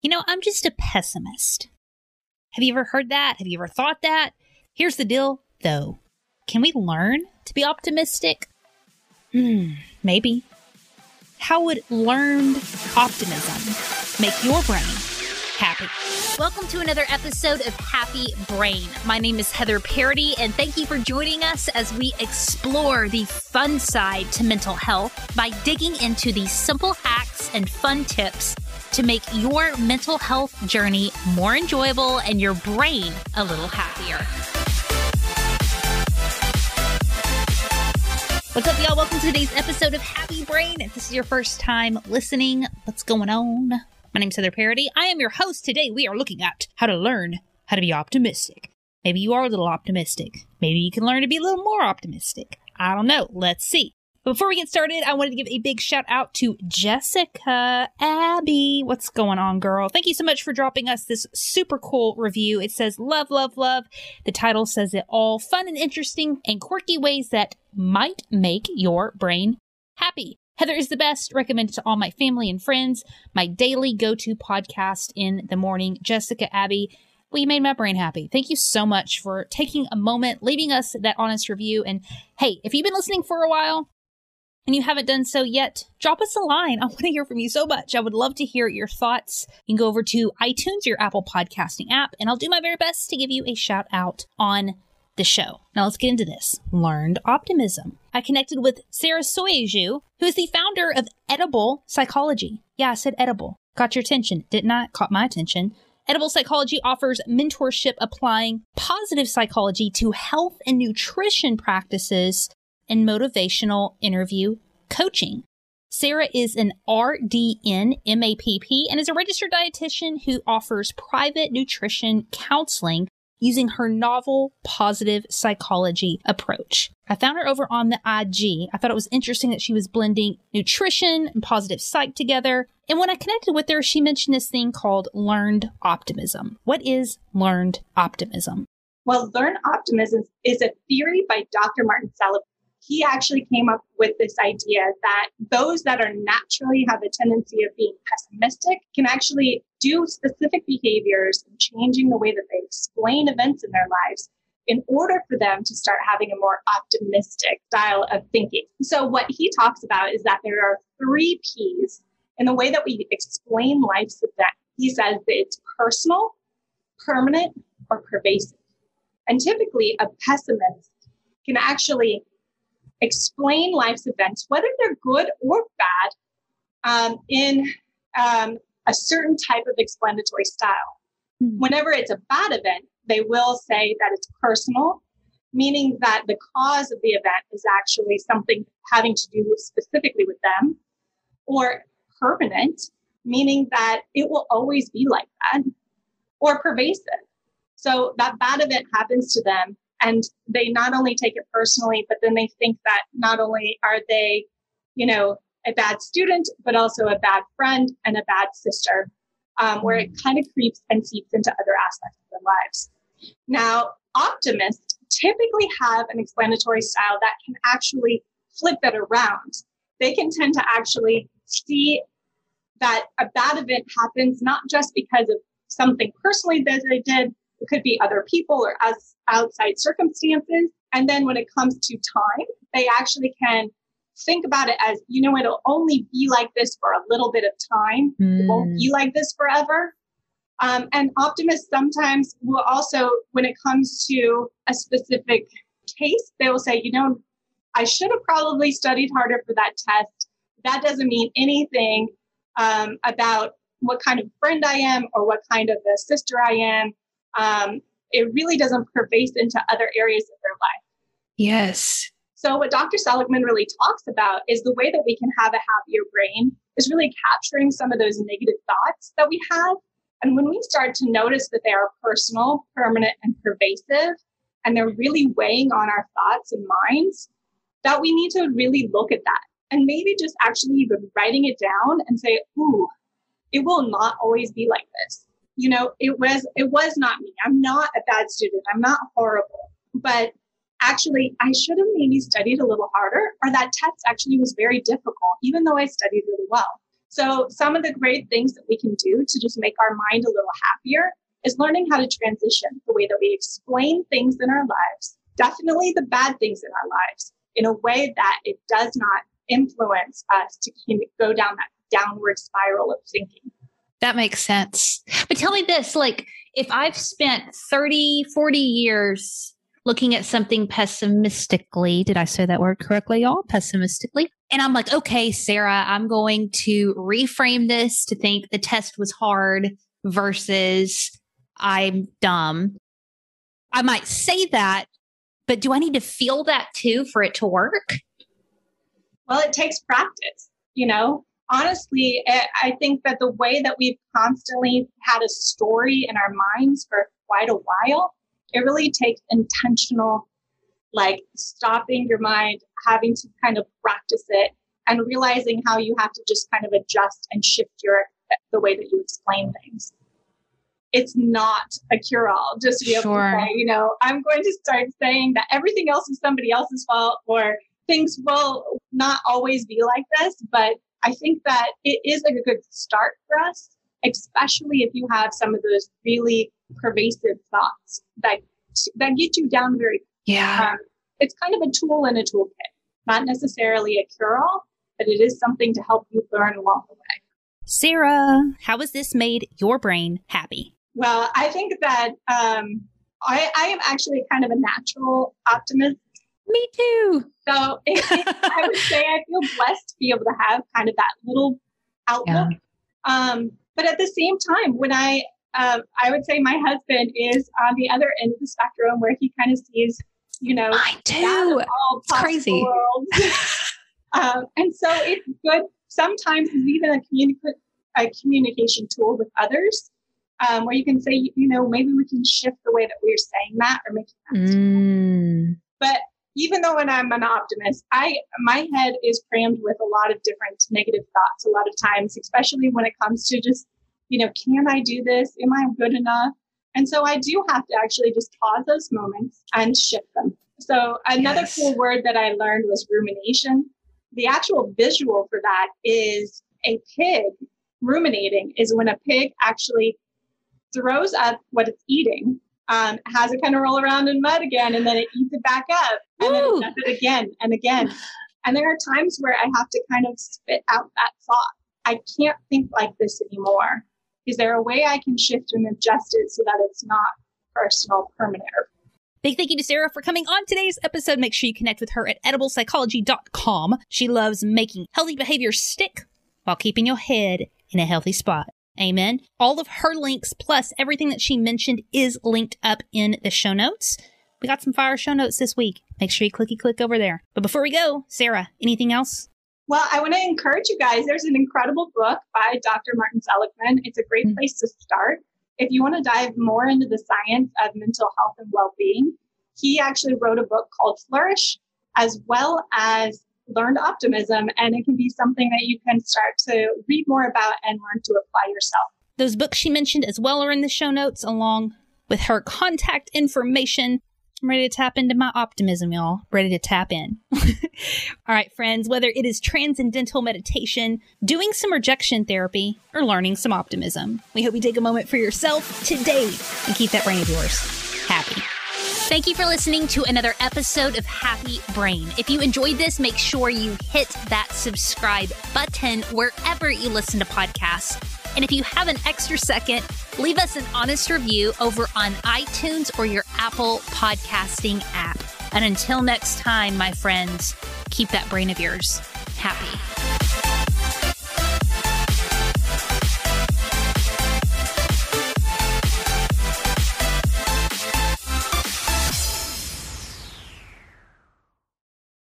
You know, I'm just a pessimist. Have you ever heard that? Have you ever thought that? Here's the deal, though. Can we learn to be optimistic? Hmm, maybe. How would learned optimism make your brain happy? Welcome to another episode of Happy Brain. My name is Heather Parady, and thank you for joining us as we explore the fun side to mental health by digging into the simple hacks and fun tips to make your mental health journey more enjoyable and your brain a little happier. What's up, y'all? Welcome to today's episode of Happy Brain. If this is your first time listening, what's going on? My name's Heather Parady. I am your host. Today, we are looking at how to learn how to be optimistic. Maybe you are a little optimistic. Maybe you can learn to be a little more optimistic. I don't know. Let's see. Before we get started, I wanted to give a big shout out to Jessica Abby. What's going on, girl? Thank you so much for dropping us this super cool review. It says, Love, love, love. The title says it all fun and interesting and quirky ways that might make your brain happy. Heather is the best, recommended to all my family and friends. My daily go to podcast in the morning. Jessica Abby, well, you made my brain happy. Thank you so much for taking a moment, leaving us that honest review. And hey, if you've been listening for a while, and you haven't done so yet, drop us a line. I want to hear from you so much. I would love to hear your thoughts. You can go over to iTunes, your Apple podcasting app, and I'll do my very best to give you a shout out on the show. Now let's get into this. Learned optimism. I connected with Sara Soyeju, who is the founder of Edible Psychology. Yeah, I said edible. Got your attention, did not? I? Caught my attention. Edible Psychology offers mentorship applying positive psychology to health and nutrition practices and motivational interview coaching. Sara is an RDN MAPP and is a registered dietitian who offers private nutrition counseling using her novel positive psychology approach. I found her over on the IG. I thought it was interesting that she was blending nutrition and positive psych together. And when I connected with her, she mentioned this thing called learned optimism. What is learned optimism? Well, learned optimism is a theory by Dr. Martin Seligman he actually came up with this idea that those that are naturally have a tendency of being pessimistic can actually do specific behaviors and changing the way that they explain events in their lives in order for them to start having a more optimistic style of thinking. So, what he talks about is that there are three P's in the way that we explain life's event. He says that it's personal, permanent, or pervasive. And typically, a pessimist can actually explain life's events, whether they're good or bad, um, in um, a certain type of explanatory style. Mm-hmm. Whenever it's a bad event, they will say that it's personal, meaning that the cause of the event is actually something having to do specifically with them, or permanent, meaning that it will always be like that, or pervasive. So that bad event happens to them and they not only take it personally but then they think that not only are they you know a bad student but also a bad friend and a bad sister um, where it kind of creeps and seeps into other aspects of their lives. Now optimists typically have an explanatory style that can actually flip that around. They can tend to actually see that a bad event happens not just because of something personally that they did it could be other people or as outside circumstances. And then when it comes to time, they actually can think about it as, you know, it'll only be like this for a little bit of time. Mm. It won't be mm. like this forever. Um, and optimists sometimes will also, when it comes to a specific case, they will say, you know, I should have probably studied harder for that test. That doesn't mean anything um, about what kind of friend I am or what kind of a sister I am. Um, it really doesn't pervade into other areas of their life. Yes. So, what Dr. Seligman really talks about is the way that we can have a happier brain is really capturing some of those negative thoughts that we have. And when we start to notice that they are personal, permanent, and pervasive, and they're really weighing on our thoughts and minds, that we need to really look at that and maybe just actually even writing it down and say, ooh, it will not always be like this you know, it was it was not me. I'm not a bad student. I'm not horrible. But actually I should have maybe studied a little harder or that test actually was very difficult, even though I studied really well. So, some of the great things that we can do to just make our mind a little happier is learning how to transition the way that we explain things in our lives, definitely the bad things in our lives, in a way that it does not influence us to go down that downward spiral of thinking. That makes sense. But tell me this like, if I've spent 30, 40 years looking at something pessimistically, did I say that word correctly, y'all? Pessimistically. And I'm like, okay, Sara, I'm going to reframe this to think the test was hard versus I'm dumb. I might say that, but do I need to feel that too for it to work? Well, it takes practice. You know, honestly, I think that the way that we've constantly had a story in our minds for quite a while, it really takes intentional, like stopping your mind, having to kind of practice it, and realizing how you have to just kind of adjust and shift your the way that you explain things. It's not a cure all just to be able sure. to say, you know, I'm going to start saying that everything else is somebody else's fault or things will not always be like this, but I think that it is a good start for us, especially if you have some of those really pervasive thoughts that that get you down very. Yeah, um, it's kind of a tool in a toolkit, not necessarily a cure-all, but it is something to help you learn along the way. Sara, how has this made your brain happy? Well, I think that um, I, I am actually kind of a natural optimist me too. So it, it, I would say I feel blessed to be able to have kind of that little outlook. Yeah. Um, but at the same time, when I, uh, I would say my husband is on the other end of the spectrum where he kind of sees, you know, I do. It's crazy. um, and so it's good. Sometimes it's even a, communi- a communication tool with others. Um, where you can say, you know, maybe we can shift the way that we're saying that or making that. Mm. But even though when I'm an optimist, I my head is crammed with a lot of different negative thoughts a lot of times, especially when it comes to just, you know, can I do this? Am I good enough? And so I do have to actually just pause those moments and shift them. So another yes. cool word that I learned was rumination. The actual visual for that is a pig ruminating is when a pig actually throws up what it's eating um, has it kind of roll around in mud again, and then it eats it back up, and Woo! then it does it again and again. And there are times where I have to kind of spit out that thought. I can't think like this anymore. Is there a way I can shift and adjust it so that it's not personal, permanent, Big thank you to Sara for coming on today's episode. Make sure you connect with her at ediblepsychology.com. She loves making healthy behaviors stick while keeping your head in a healthy spot. Amen. All of her links plus everything that she mentioned is linked up in the show notes. We got some fire show notes this week. Make sure you clicky click over there. But before we go, Sara, anything else? Well, I want to encourage you guys. There's an incredible book by Dr. Martin Seligman. It's a great mm-hmm. place to start. If you want to dive more into the science of mental health and well being, he actually wrote a book called Flourish, as well as learned optimism and it can be something that you can start to read more about and learn to apply yourself. Those books she mentioned as well are in the show notes along with her contact information. I'm ready to tap into my optimism, y'all. Ready to tap in. All right, friends, whether it is transcendental meditation, doing some rejection therapy, or learning some optimism, we hope you take a moment for yourself today and keep that brain of yours happy. Thank you for listening to another episode of Happy Brain. If you enjoyed this, make sure you hit that subscribe button wherever you listen to podcasts. And if you have an extra second, leave us an honest review over on iTunes or your Apple podcasting app. And until next time, my friends, keep that brain of yours happy.